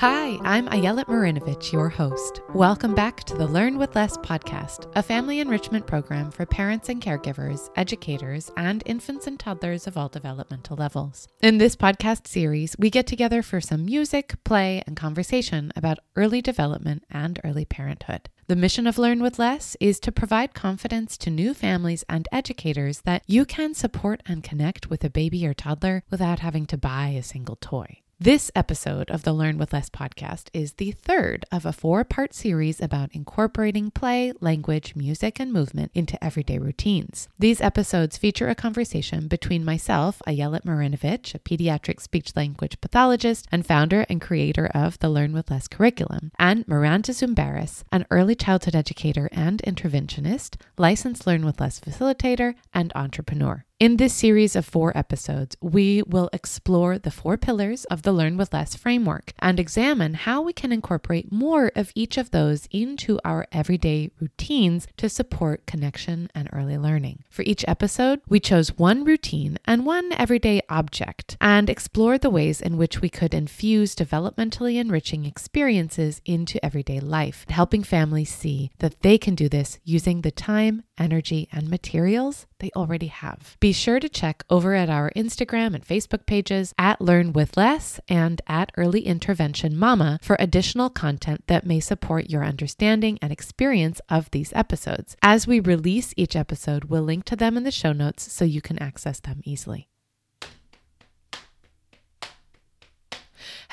Hi, I'm Ayelet Marinovich, your host. Welcome back to the Learn with Less podcast, a family enrichment program for parents and caregivers, educators, and infants and toddlers of all developmental levels. In this podcast series, we get together for some music, play, and conversation about early development and early parenthood. The mission of Learn with Less is to provide confidence to new families and educators that you can support and connect with a baby or toddler without having to buy a single toy. This episode of the Learn with Less podcast is the third of a four part series about incorporating play, language, music, and movement into everyday routines. These episodes feature a conversation between myself, Ayelet Marinovich, a pediatric speech language pathologist and founder and creator of the Learn with Less curriculum, and Miranda Zumbaris, an early childhood educator and interventionist, licensed Learn with Less facilitator, and entrepreneur. In this series of four episodes, we will explore the four pillars of the Learn with Less framework and examine how we can incorporate more of each of those into our everyday routines to support connection and early learning. For each episode, we chose one routine and one everyday object and explored the ways in which we could infuse developmentally enriching experiences into everyday life, helping families see that they can do this using the time, energy, and materials they already have. Be sure to check over at our Instagram and Facebook pages at Learn with Less and at Early Intervention Mama for additional content that may support your understanding and experience of these episodes. As we release each episode, we'll link to them in the show notes so you can access them easily.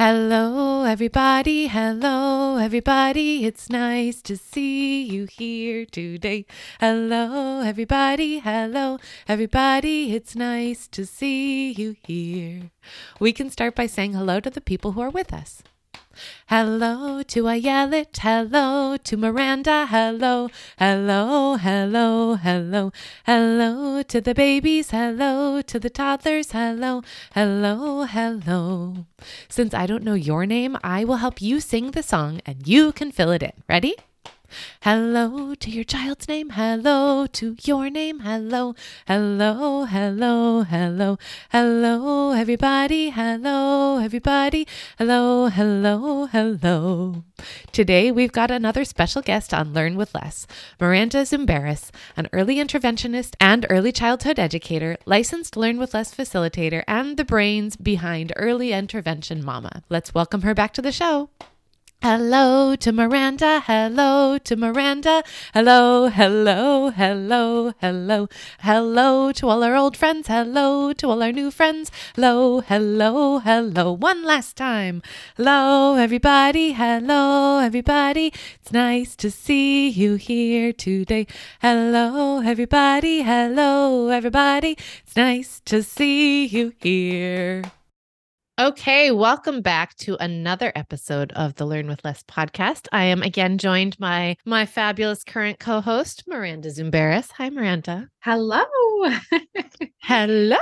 Hello, everybody. Hello, everybody. It's nice to see you here today. Hello, everybody. Hello, everybody. It's nice to see you here. We can start by saying hello to the people who are with us. Hello to Ayelet, hello to Miranda, hello, hello, hello, hello, hello to the babies, hello to the toddlers, hello, hello, hello. Since I don't know your name, I will help you sing the song and you can fill it in. Ready? Hello to your child's name. Hello to your name. Hello, hello, hello, hello, hello, everybody. Hello, everybody. Hello, hello, hello. Today we've got another special guest on Learn with Less, Miranda Zumbaris, an early interventionist and early childhood educator, licensed Learn with Less facilitator, and the brains behind Early Intervention Mama. Let's welcome her back to the show. Hello to Miranda, hello to Miranda, hello, hello, hello, hello, hello to all our old friends, hello to all our new friends, hello, hello, hello, one last time. Hello, everybody, hello, everybody, it's nice to see you here today. Hello, everybody, hello, everybody, it's nice to see you here. Okay, welcome back to another episode of the Learn with Less podcast. I am again joined by my fabulous current co-host, Miranda Zumbaris. Hi, Miranda. Hello. Hello.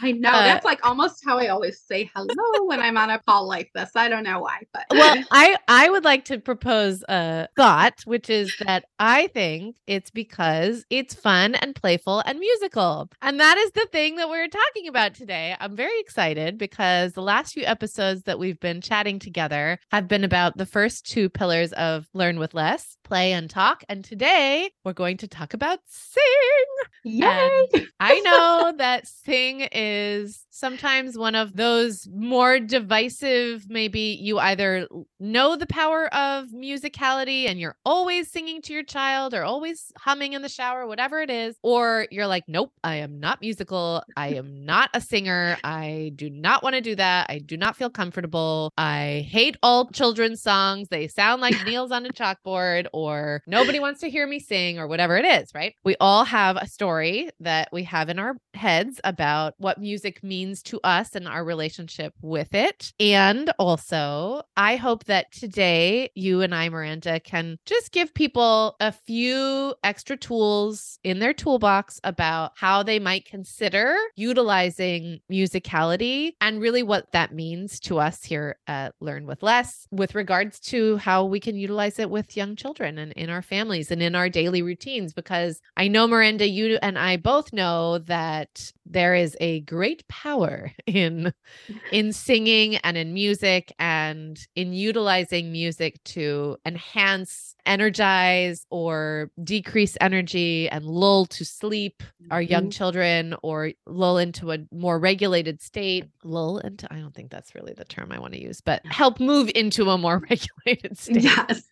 I know. Uh, That's like almost how I always say hello when I'm on a call like this. I don't know why, but well, I I would like to propose a thought, which is that I think it's because it's fun and playful and musical. And that is the thing that we're talking about today. I'm very excited because the last few episodes that we've been chatting together have been about the first two pillars of Learn with Less, play and talk. And today we're going to talk about sing. Yay! I know that sing is sometimes one of those more divisive, maybe you either know the power of musicality and you're always singing to your child or always humming in the shower, whatever it is, or you're like, nope, I am not musical. I am not a singer. I do not want to do that. I do not feel comfortable. I hate all children's songs. They sound like nails on a chalkboard, or nobody wants to hear me sing, or whatever it is, right? We all have a story that we have in our heads about what music means to us and our relationship with it. And also, I hope that today you and I, Miranda, can just give people a few extra tools in their toolbox about how they might consider utilizing musicality and really what that means to us here at Learn with Less with regards to how we can utilize it with young children and in our families and in our daily routines. Because I know, Miranda, you and I both know that there is a great power in in singing and in music and in utilizing music to enhance energize or decrease energy and lull to sleep our young mm-hmm. children or lull into a more regulated state lull into i don't think that's really the term i want to use but help move into a more regulated state yes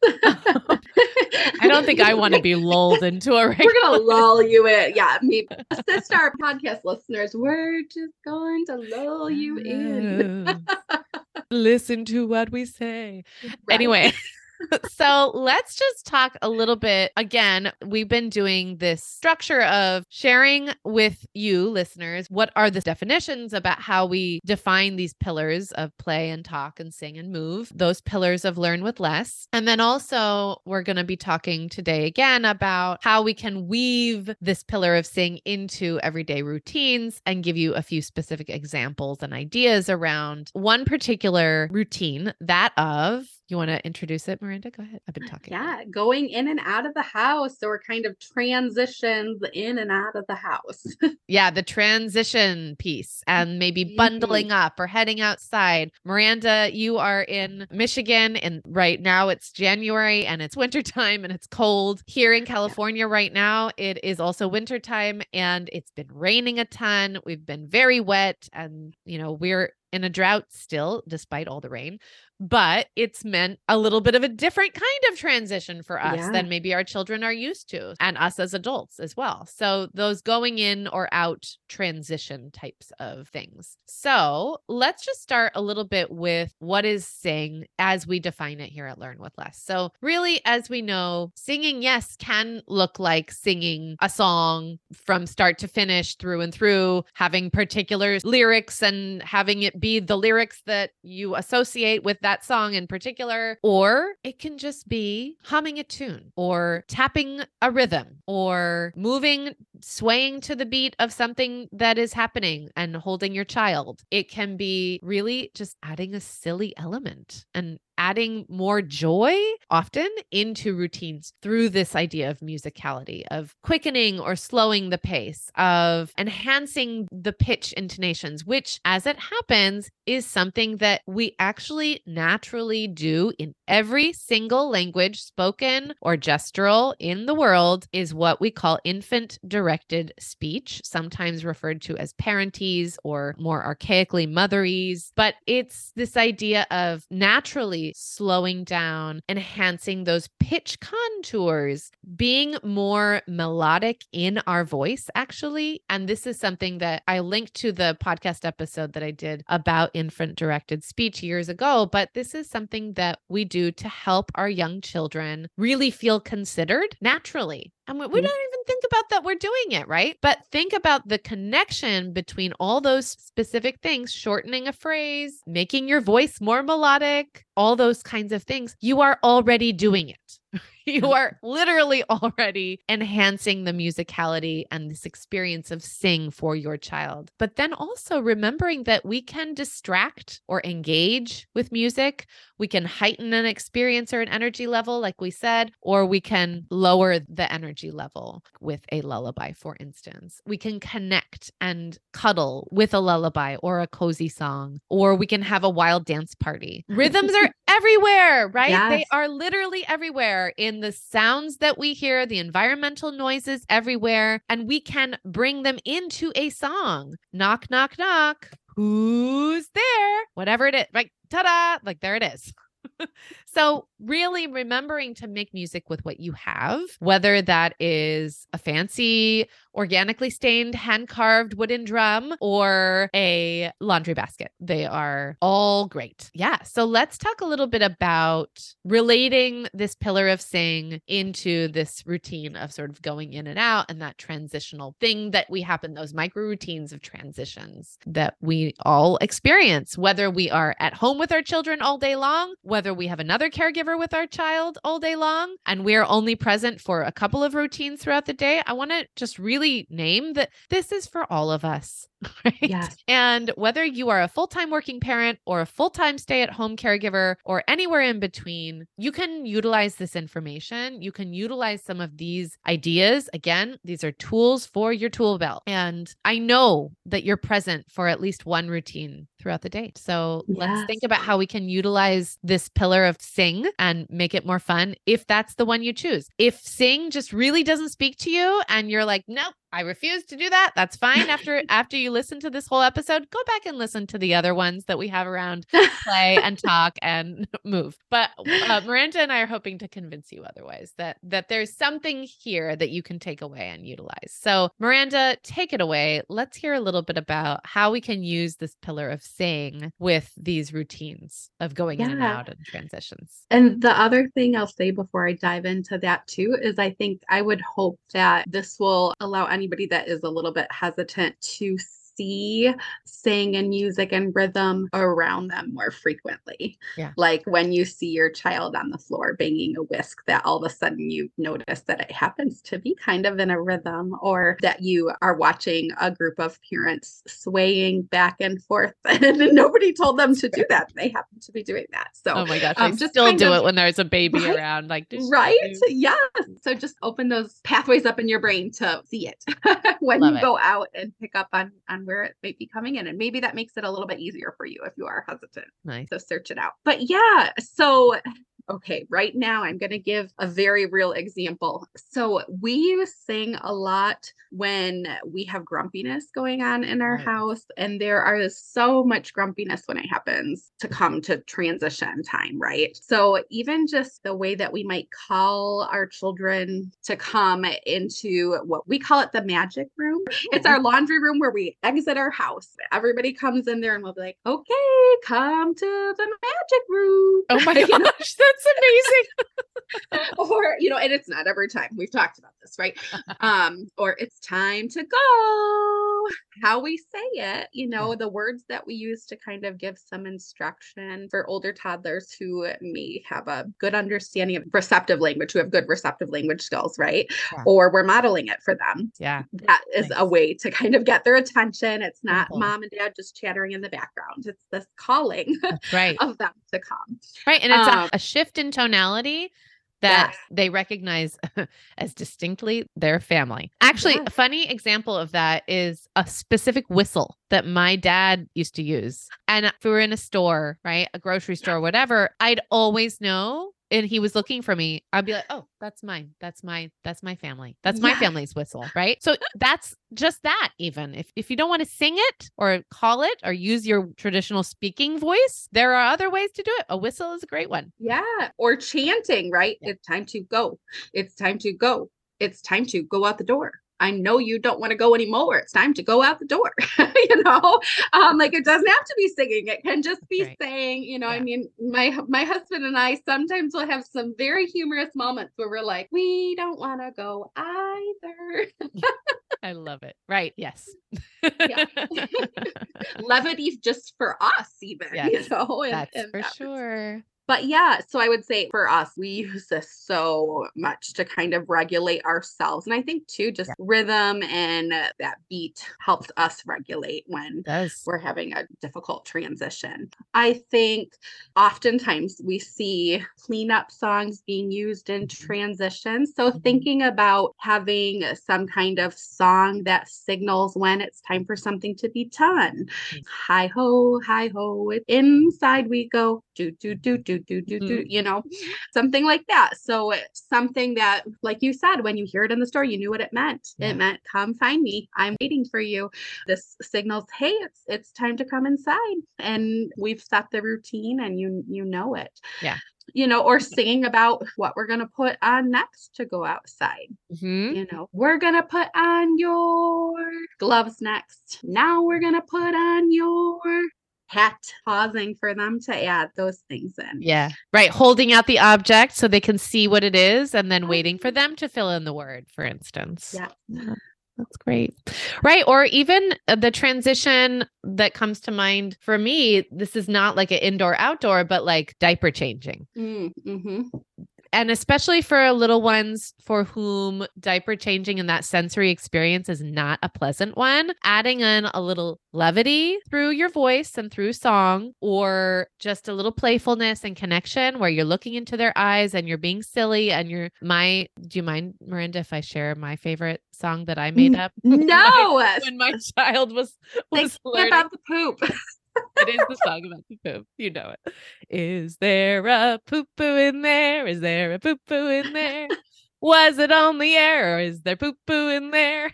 i don't think i want to be lulled into a regular we're gonna lull you in. Yeah me assist our podcast listeners we're just going to lull you in. Listen to what we say. Right. anyway so let's just talk a little bit. Again, we've been doing this structure of sharing with you, listeners, what are the definitions about how we define these pillars of play and talk and sing and move, those pillars of learn with less. And then also, we're going to be talking today again about how we can weave this pillar of sing into everyday routines and give you a few specific examples and ideas around one particular routine, that of you want to introduce it, Miranda? Go ahead. I've been talking. Yeah, going in and out of the house. So we're kind of transitions in and out of the house. yeah, the transition piece and maybe mm-hmm. bundling mm-hmm. up or heading outside. Miranda, you are in Michigan and right now it's January and it's wintertime and it's cold. Here in California yeah. right now, it is also wintertime and it's been raining a ton. We've been very wet and, you know, we're in a drought still, despite all the rain but it's meant a little bit of a different kind of transition for us yeah. than maybe our children are used to and us as adults as well. So those going in or out transition types of things. So let's just start a little bit with what is sing as we define it here at Learn with Less. So really, as we know, singing, yes, can look like singing a song from start to finish through and through, having particular lyrics and having it be the lyrics that you associate with that that song in particular, or it can just be humming a tune or tapping a rhythm or moving, swaying to the beat of something that is happening and holding your child. It can be really just adding a silly element and adding more joy often into routines through this idea of musicality, of quickening or slowing the pace, of enhancing the pitch intonations, which, as it happens, is something that we actually naturally do in every single language spoken or gestural in the world, is what we call infant directed speech, sometimes referred to as parentese or more archaically motherese. But it's this idea of naturally slowing down, enhancing those pitch contours, being more melodic in our voice, actually. And this is something that I linked to the podcast episode that I did about infant directed speech years ago. But this is something that we do to help our young children really feel considered naturally. And we, we mm-hmm. don't even think about that we're doing it, right? But think about the connection between all those specific things, shortening a phrase, making your voice more melodic, all those kinds of things. You are already doing it. you mm. are literally already enhancing the musicality and this experience of sing for your child. But then also remembering that we can distract or engage with music. We can heighten an experience or an energy level, like we said, or we can lower the energy level with a lullaby, for instance. We can connect and cuddle with a lullaby or a cozy song, or we can have a wild dance party. Rhythms are everywhere, right? Yes. They are literally everywhere in the sounds that we hear, the environmental noises everywhere, and we can bring them into a song. Knock, knock, knock. Who's there? Whatever it is. Like, ta da! Like, there it is. so, really remembering to make music with what you have, whether that is a fancy, organically stained, hand carved wooden drum or a laundry basket. They are all great. Yeah. So, let's talk a little bit about relating this pillar of sing into this routine of sort of going in and out and that transitional thing that we happen, those micro routines of transitions that we all experience, whether we are at home with our children all day long, whether we have another caregiver with our child all day long and we're only present for a couple of routines throughout the day, I want to just really name that this is for all of us. Right. Yes. And whether you are a full time working parent or a full time stay at home caregiver or anywhere in between, you can utilize this information. You can utilize some of these ideas. Again, these are tools for your tool belt. And I know that you're present for at least one routine throughout the day. So let's think about how we can utilize this pillar of sing and make it more fun if that's the one you choose. If sing just really doesn't speak to you and you're like, nope, I refuse to do that. That's fine. After after you listen to this whole episode, go back and listen to the other ones that we have around play and talk and move. But uh, Miranda and I are hoping to convince you otherwise that that there's something here that you can take away and utilize. So Miranda, take it away. Let's hear a little bit about how we can use this pillar of saying with these routines of going in and out and transitions. And the other thing I'll say before I dive into that too is I think I would hope that this will allow anybody that is a little bit hesitant to see sing and music and rhythm around them more frequently. Yeah. Like when you see your child on the floor banging a whisk, that all of a sudden you notice that it happens to be kind of in a rhythm, or that you are watching a group of parents swaying back and forth and nobody told them to do that. They happen to be doing that. So Oh my gosh, um, I just still do of- it when there's a baby Right? around. Like, Right? do- Yes. So just open those pathways up in your brain to see it when Love you it. go out and pick up on on where it might be coming in. And maybe that makes it a little bit easier for you if you are hesitant. Nice. So search it out. But yeah, so okay, right now I'm going to give a very real example. So we sing a lot when we have grumpiness going on in our Right. house and there are so much grumpiness when it happens to come to transition time, right? So even just the way that we might call our children to come into what we call it the magic room. It's mm-hmm. our laundry room where we exit our house. Everybody comes in there and we'll be like, "Okay, come to the magic room." Oh my You know? gosh, that's amazing. or you know and it's not every time we've talked about this right um or it's time to go how we say it you know the words that we use to kind of give some instruction for older toddlers who may have a good understanding of receptive language who have good receptive language skills right Yeah. or we're modeling it for them Yeah. that is a way to kind of get their attention it's not Simple. mom and dad just chattering in the background it's this calling right. of them to come Right. And it's Um, a, a shift in tonality that Yes. they recognize as distinctly their family. Actually, Yes. a funny example of that is a specific whistle that my dad used to use. And if we were in a store, right, a grocery store, whatever, I'd always know. And he was looking for me. I'd be like, "Oh, that's mine. That's my that's my family. That's my Yes. family's whistle." Right? So that's just that even. If if you don't want to sing it or call it or use your traditional speaking voice, there are other ways to do it. A whistle is a great one. Yeah, or chanting, right? Yeah. It's time to go. It's time to go. It's time to go out the door. I know you don't want to go anymore. It's time to go out the door. you know, um, like it doesn't have to be singing. It can just be right. saying. You know, I mean, my my husband and I sometimes will have some very humorous moments where we're like, we don't want to go either. I love it. Right. Yes. Yeah. Levity just for us, even. You know, in- That's in for that sure. But yeah, so I would say for us, we use this so much to kind of regulate ourselves. And I think too, just rhythm and that beat helps us regulate when we're having a difficult transition. I think oftentimes we see cleanup songs being used in Mhm. transition. So Mhm. thinking about having some kind of song that signals when it's time for something to be done. Mm. Hi ho, hi ho, inside we go. Do do do do do do do. Mhm. You know, something like that. So something that, like you said, when you hear it in the store, you knew what it meant. Yeah. It meant come find me. I'm waiting for you this signals hey it's it's time to come inside and we've set the routine and you you know it Yeah. you know or singing about what we're going to put on next to go outside Mhm. you know we're going to put on your gloves next now we're going to put on your hat pausing for them to add those things in Yeah. Right. Holding out the object so they can see what it is and then waiting for Mhm. them to fill in the word, for instance. Yeah. Yeah, That's great. Right. Or even uh, the transition that comes to mind for me, this is not like an indoor outdoor, but like diaper changing. mm, hmm And especially for little ones for whom diaper changing and that sensory experience is not a pleasant one, adding in a little levity through your voice and through song, or just a little playfulness and connection where you're looking into their eyes and you're being silly and you're my do you mind, Miranda, if I share my favorite song that I made up? No, when, my, when my child was was learning about the poop. it is the song about the poop. You know it. Is there a poo poo in there? Is there a poo poo in there? Was it on the air or is there poo poo in there?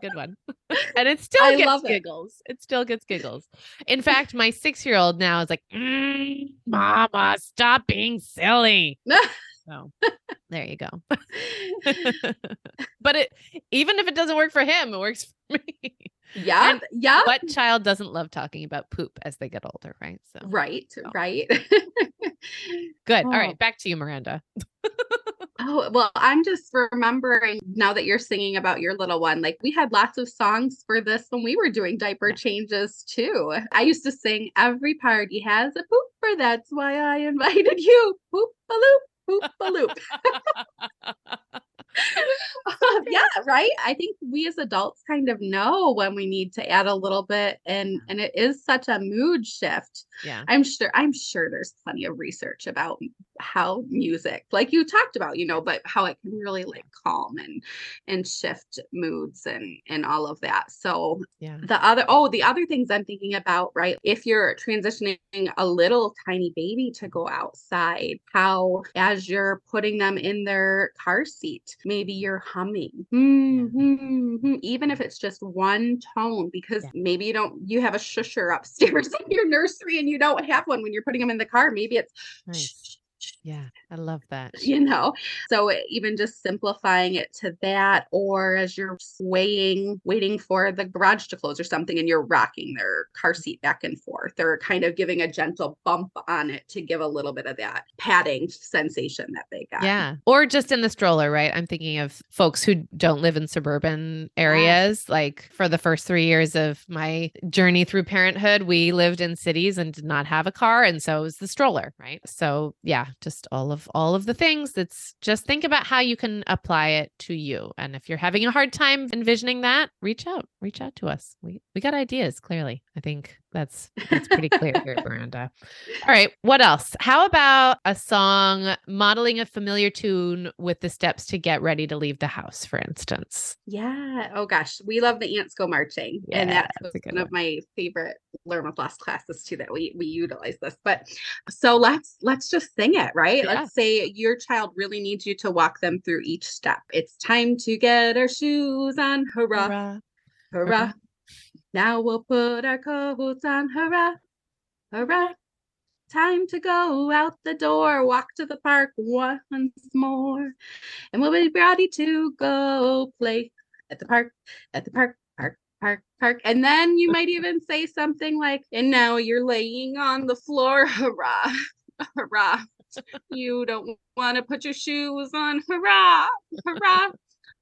Good one. and it still I gets giggles. It. it. still gets giggles. In fact, my six year old now is like, mm, Mama, stop being silly. So there you go. but it even if it doesn't work for him, it works for me. Yeah. Yeah. What child doesn't love talking about poop as they get older, right? So Right, so. right. Good. Oh. All right, oh. back to you, Miranda. oh, well, I'm just remembering now that you're singing about your little one. Like we had lots of songs for this when we were doing diaper yeah. changes too. I used to sing every party has a pooper. That's why I invited you. Poop a loop Boop a loop. yeah, right. I think we as adults kind of know when we need to add a little bit and and it is such a mood shift. Yeah. I'm sure I'm sure there's plenty of research about how music, like you talked about, you know, but how it can really like calm and and shift moods and and all of that. So yeah. The other oh, the other things I'm thinking about, right? If you're transitioning a little tiny baby to go outside, how as you're putting them in their car seat, maybe you're humming, mm-hmm. even if it's just one tone, because yeah. maybe you don't, you have a shusher upstairs in your nursery and you don't have one when you're putting them in the car. Maybe it's nice. Yeah, I love that. You know, so even just simplifying it to that, or as you're swaying, waiting for the garage to close or something, and you're rocking their car mm. seat back and forth, or kind of giving a gentle bump on it to give a little bit of that padding sensation that they got. Yeah. Or just in the stroller, right? I'm thinking of folks who don't live in suburban areas. Yeah. Like for the first three years of my journey through parenthood, we lived in cities and did not have a car. And so it was the stroller, right? So yeah, just all of all of the things. It's just think about how you can apply it to you. And if you're having a hard time envisioning that, reach out. Reach out to us. We we got ideas, clearly. I think that's that's pretty clear here, Miranda. All right, what else? How about a song modeling a familiar tune with the steps to get ready to leave the house, for instance? Yeah. Oh gosh, we love the ants go marching, yeah, and that's, that's one, one of my favorite learn with less classes too. That we we utilize this. But so let's let's just sing it, right? Yeah. Let's say your child really needs you to walk them through each step. It's time to get our shoes on. Hurrah! Hurrah! Hurrah. Now we'll put our coats on, hurrah, hurrah. Time to go out the door, walk to the park once more. And we'll be ready to go play at the park, at the park, park, park, park. And then you might even say something like, and now you're laying on the floor, hurrah, hurrah. You don't want to put your shoes on, hurrah, hurrah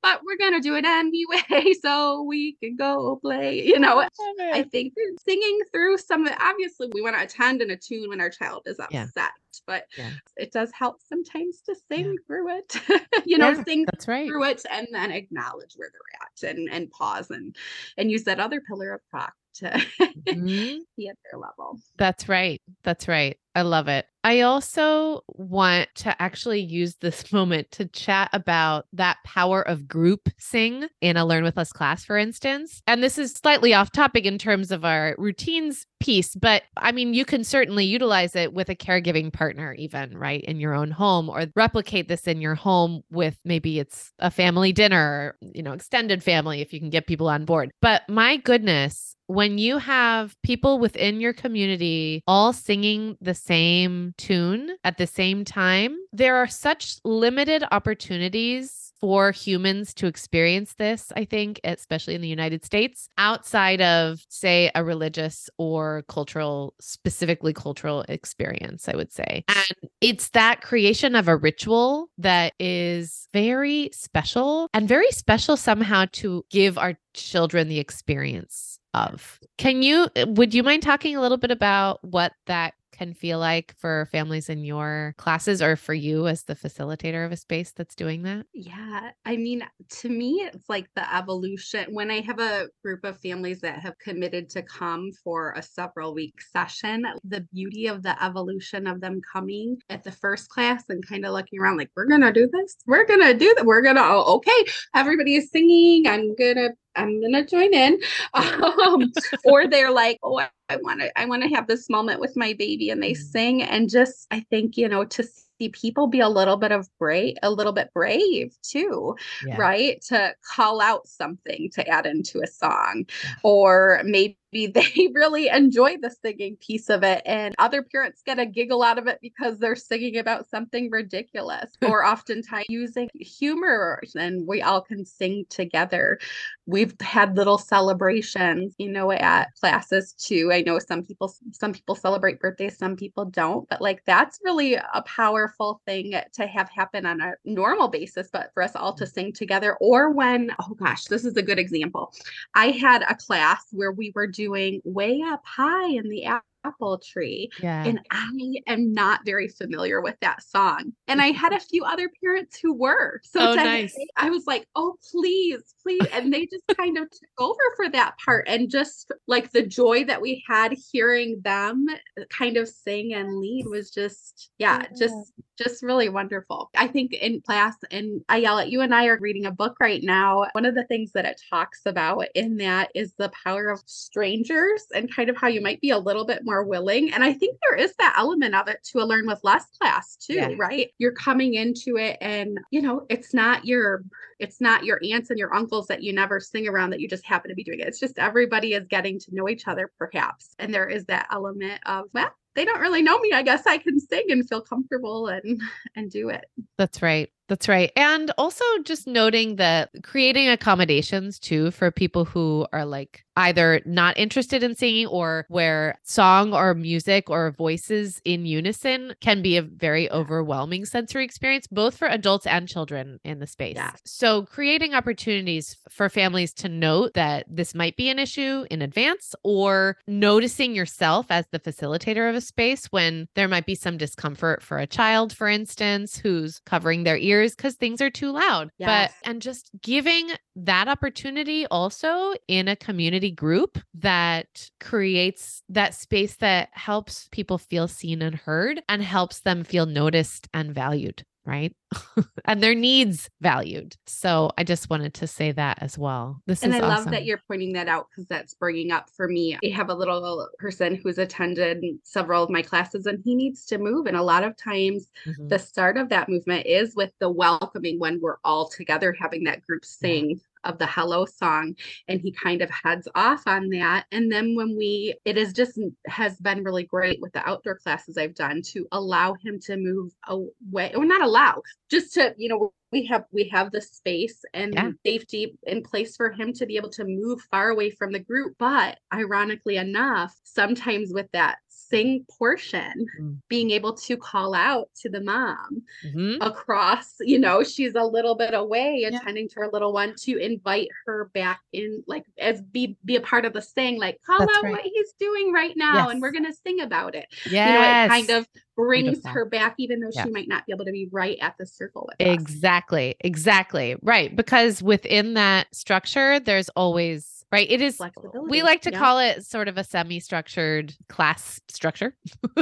but we're gonna do it anyway, so we can go play. You know, I think singing through some of it, obviously we want to attend in a tune when our child is upset, yeah. but yeah. it does help sometimes to sing yeah. through it. you know, sing that's right. through it and then acknowledge where they're at and and pause and and use that other pillar of rock to mm-hmm. be at their level. That's right. That's right. I love it. I also want to actually use this moment to chat about that power of group sing in a Learn with Less class, for instance. And this is slightly off topic in terms of our routines piece, but I mean, you can certainly utilize it with a caregiving partner, even right in your own home, or replicate this in your home with maybe it's a family dinner, you know, extended family if you can get people on board. But my goodness, when you have people within your community all singing the same tune at the same time, there are such limited opportunities for humans to experience this, I think, especially in the United States, outside of, say, a religious or cultural, specifically cultural experience, I would say. And it's that creation of a ritual that is very special and very special somehow to give our children the experience of. Can you, would you mind talking a little bit about what that can feel like for families in your classes or for you as the facilitator of a space that's doing that? Yeah. I mean, to me, it's like the evolution. When I have a group of families that have committed to come for a several week session, the beauty of the evolution of them coming at the first class and kind of looking around like, we're going to do this. We're going to do that. We're going to, oh, okay, everybody is singing. I'm going to I'm gonna join in. Um, or they're like, oh, I want to, I want to have this moment with my baby, and they mm. sing. And just, I think, you know, to see people be a little bit of brave, a little bit brave too, yeah. right? To call out something to add into a song, or maybe they really enjoy the singing piece of it and other parents get a giggle out of it because they're singing about something ridiculous or oftentimes using humor and we all can sing together. We've had little celebrations you know at classes too. I know some people some people celebrate birthdays some people don't but like that's really a powerful thing to have happen on a normal basis but for us all to sing together or when oh gosh this is a good example. I had a class where we were doing doing way up high in the apple tree. Yeah. And I am not very familiar with that song. And I had a few other parents who were. So oh, nice. I was like, oh, please, please. And they just kind of took over for that part. And just like the joy that we had hearing them uh, kind of sing and lead was just, yeah, yeah. just just really wonderful. I think in class, and Ayelet, you and I are reading a book right now. One of the things that it talks about in that is the power of strangers and kind of how you might be a little bit more willing. And I think there is that element of it to a Learn with Less class too, yeah. right? You're coming into it and, you know, it's not your it's not your aunts and your uncles that you never sing around that you just happen to be doing it. It's just everybody is getting to know each other perhaps. And there is that element of, well, they don't really know me. I guess I can sing and feel comfortable and and do it. That's right. That's right. And also just noting that creating accommodations too for people who are like either not interested in singing or where song or music or voices in unison can be a very overwhelming sensory experience, both for adults and children in the space. Yeah. So, creating opportunities for families to note that this might be an issue in advance or noticing yourself as the facilitator of a space when there might be some discomfort for a child, for instance, who's covering their ears ears because things are too loud. Yes. But and just giving that opportunity also in a community group that creates that space that helps people feel seen and heard and helps them feel noticed and valued right? and their needs valued. So I just wanted to say that as well. This and is I awesome. love that you're pointing that out because that's bringing up for me. I have a little person who's attended several of my classes and he needs to move. And a lot of times mm-hmm. the start of that movement is with the welcoming when we're all together having that group sing of the hello song and he kind of heads off on that and then when we it is just mm, has been really great with the outdoor classes i've done to allow him to move away or not allow just to you know we have we have the space and yeah. safety in place for him to be able to move far away from the group but ironically enough sometimes with that sing portion mm. being able to call out to the mom mm-hmm. across you know she's a little bit away attending yeah. to her little one to invite her back in like as be be a part of the sing like call That's out right. what he's doing right now yes. and we're gonna sing about it yeah you know, it kind of brings Beautiful. her back even though yeah. she might not be able to be right at the circle with exactly us. exactly right because within that structure there's always right? It is we like to yeah. call it sort of a semi-structured class structure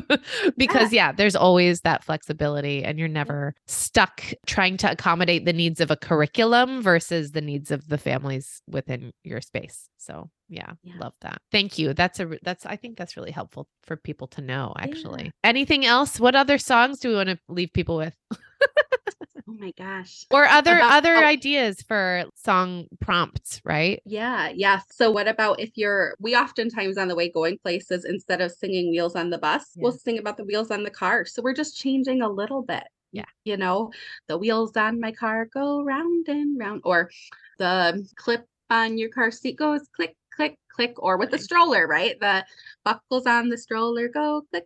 because yeah. yeah. there's always that flexibility and you're never stuck trying to accommodate the needs of a curriculum versus the needs of the families within your space. So yeah, love that. Thank you. That's a that's i think that's really helpful for people to know actually. Anything else? What other songs do we want to leave people with my gosh. Or other about, other oh, ideas for song prompts, right? Yeah, yeah. So what about if you're we oftentimes on the way going places instead of singing wheels on the bus, yeah. we'll sing about the wheels on the car. So we're just changing a little bit. Yeah. You know, the wheels on my car go round and round or the um, clip on your car seat goes click click click or with the stroller, right? The buckles on the stroller go click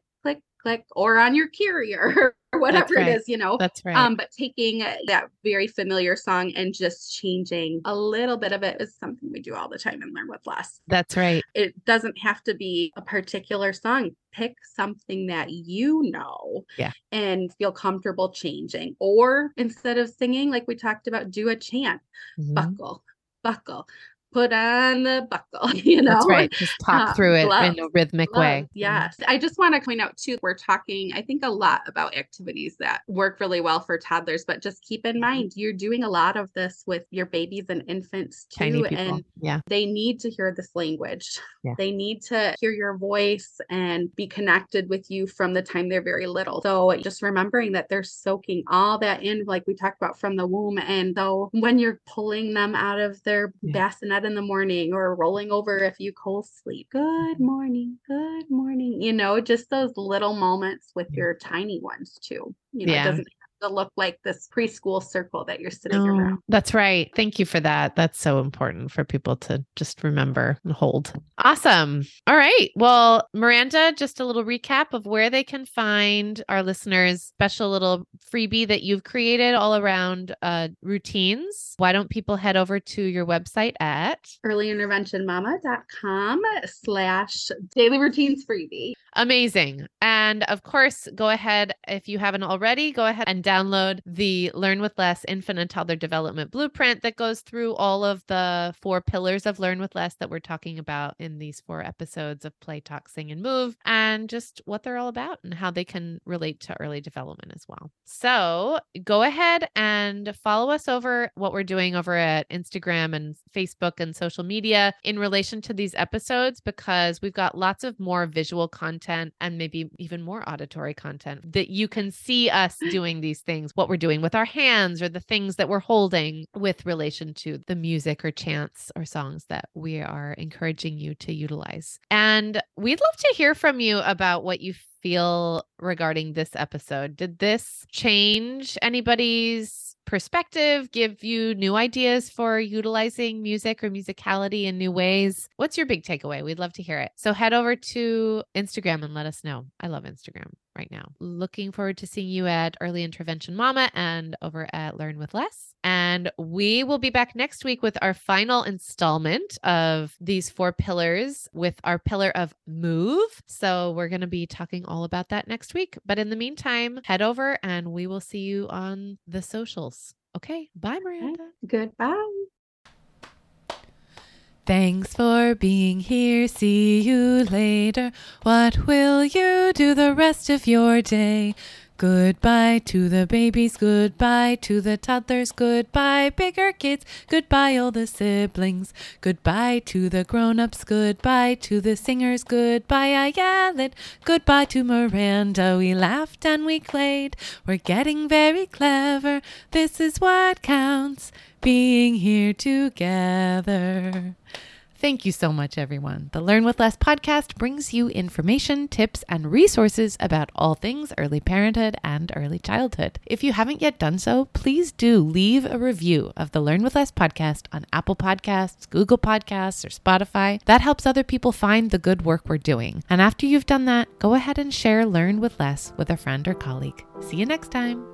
click or on your carrier or whatever right. it is, you know. That's right. Um, but taking that very familiar song and just changing a little bit of it is something we do all the time and learn with less. That's right. It doesn't have to be a particular song. Pick something that you know Yeah. and feel comfortable changing. Or instead of singing, like we talked about, do a chant. Mhm. Buckle, buckle, put on the buckle, you know. That's right. Just talk um, through it in a rhythmic way. Love, Yes. I just want to point out too, we're talking, I think, a lot about activities that work really well for toddlers, but just keep in Mhm. mind you're doing a lot of this with your babies and infants too. And yeah. they need to hear this language. Yeah. They need to hear your voice and be connected with you from the time they're very little. So just remembering that they're soaking all that in, like we talked about from the womb. And so when you're pulling them out of their Yeah. bassinet in the morning or rolling over if you co-sleep, good Mhm. morning, good morning, you know, just those little moments with your tiny ones too. You know, Yeah. it doesn't to look like this preschool circle that you're sitting No, around. that's right. Thank you for that. That's so important for people to just remember and hold. Awesome. All right. Well, Miranda, just a little recap of where they can find our listeners' special little freebie that you've created all around uh, routines. Why don't people head over to your website at? earlyinterventionmama.com slash daily routines freebie. Amazing. And of course, go ahead, if you haven't already, go ahead and download the Learn with Less Infant and Toddler Development Blueprint that goes through all of the four pillars of Learn with Less that we're talking about in these four episodes of Play, Talk, Sing, and Move, and just what they're all about and how they can relate to early development as well. So go ahead and follow us over what we're doing over at Instagram and Facebook and social media in relation to these episodes because we've got lots of more visual content and maybe even more auditory content that you can see us doing these things, what we're doing with our hands or the things that we're holding with relation to the music or chants or songs that we are encouraging you to utilize. And we'd love to hear from you about what you feel regarding this episode. Did this change anybody's perspective, give you new ideas for utilizing music or musicality in new ways? What's your big takeaway? We'd love to hear it. So head over to Instagram and let us know. I love Instagram right now. Looking forward to seeing you at Early Intervention Mama and over at Learn with Less. And we will be back next week with our final installment of these four pillars with our pillar of move. So we're going to be talking about that next week. But in the meantime, head over and we will see you on the socials. Okay. Bye, Miranda. Goodbye. Thanks for being here. See you later. What will you do the rest of your day? Goodbye to the babies, goodbye to the toddlers, goodbye bigger kids, goodbye all the siblings, goodbye to the grown-ups, goodbye to the singers, goodbye Ayelet, goodbye to Miranda. We laughed and we played, we're getting very clever. This is what counts, being here together. Thank you so much, everyone. The Learn with Less podcast brings you information, tips, and resources about all things early parenthood and early childhood. If you haven't yet done so, please do leave a review of the Learn with Less podcast on Apple Podcasts, Google Podcasts, or Spotify. That helps other people find the good work we're doing. And after you've done that, go ahead and share Learn with Less with a friend or colleague. See you next time.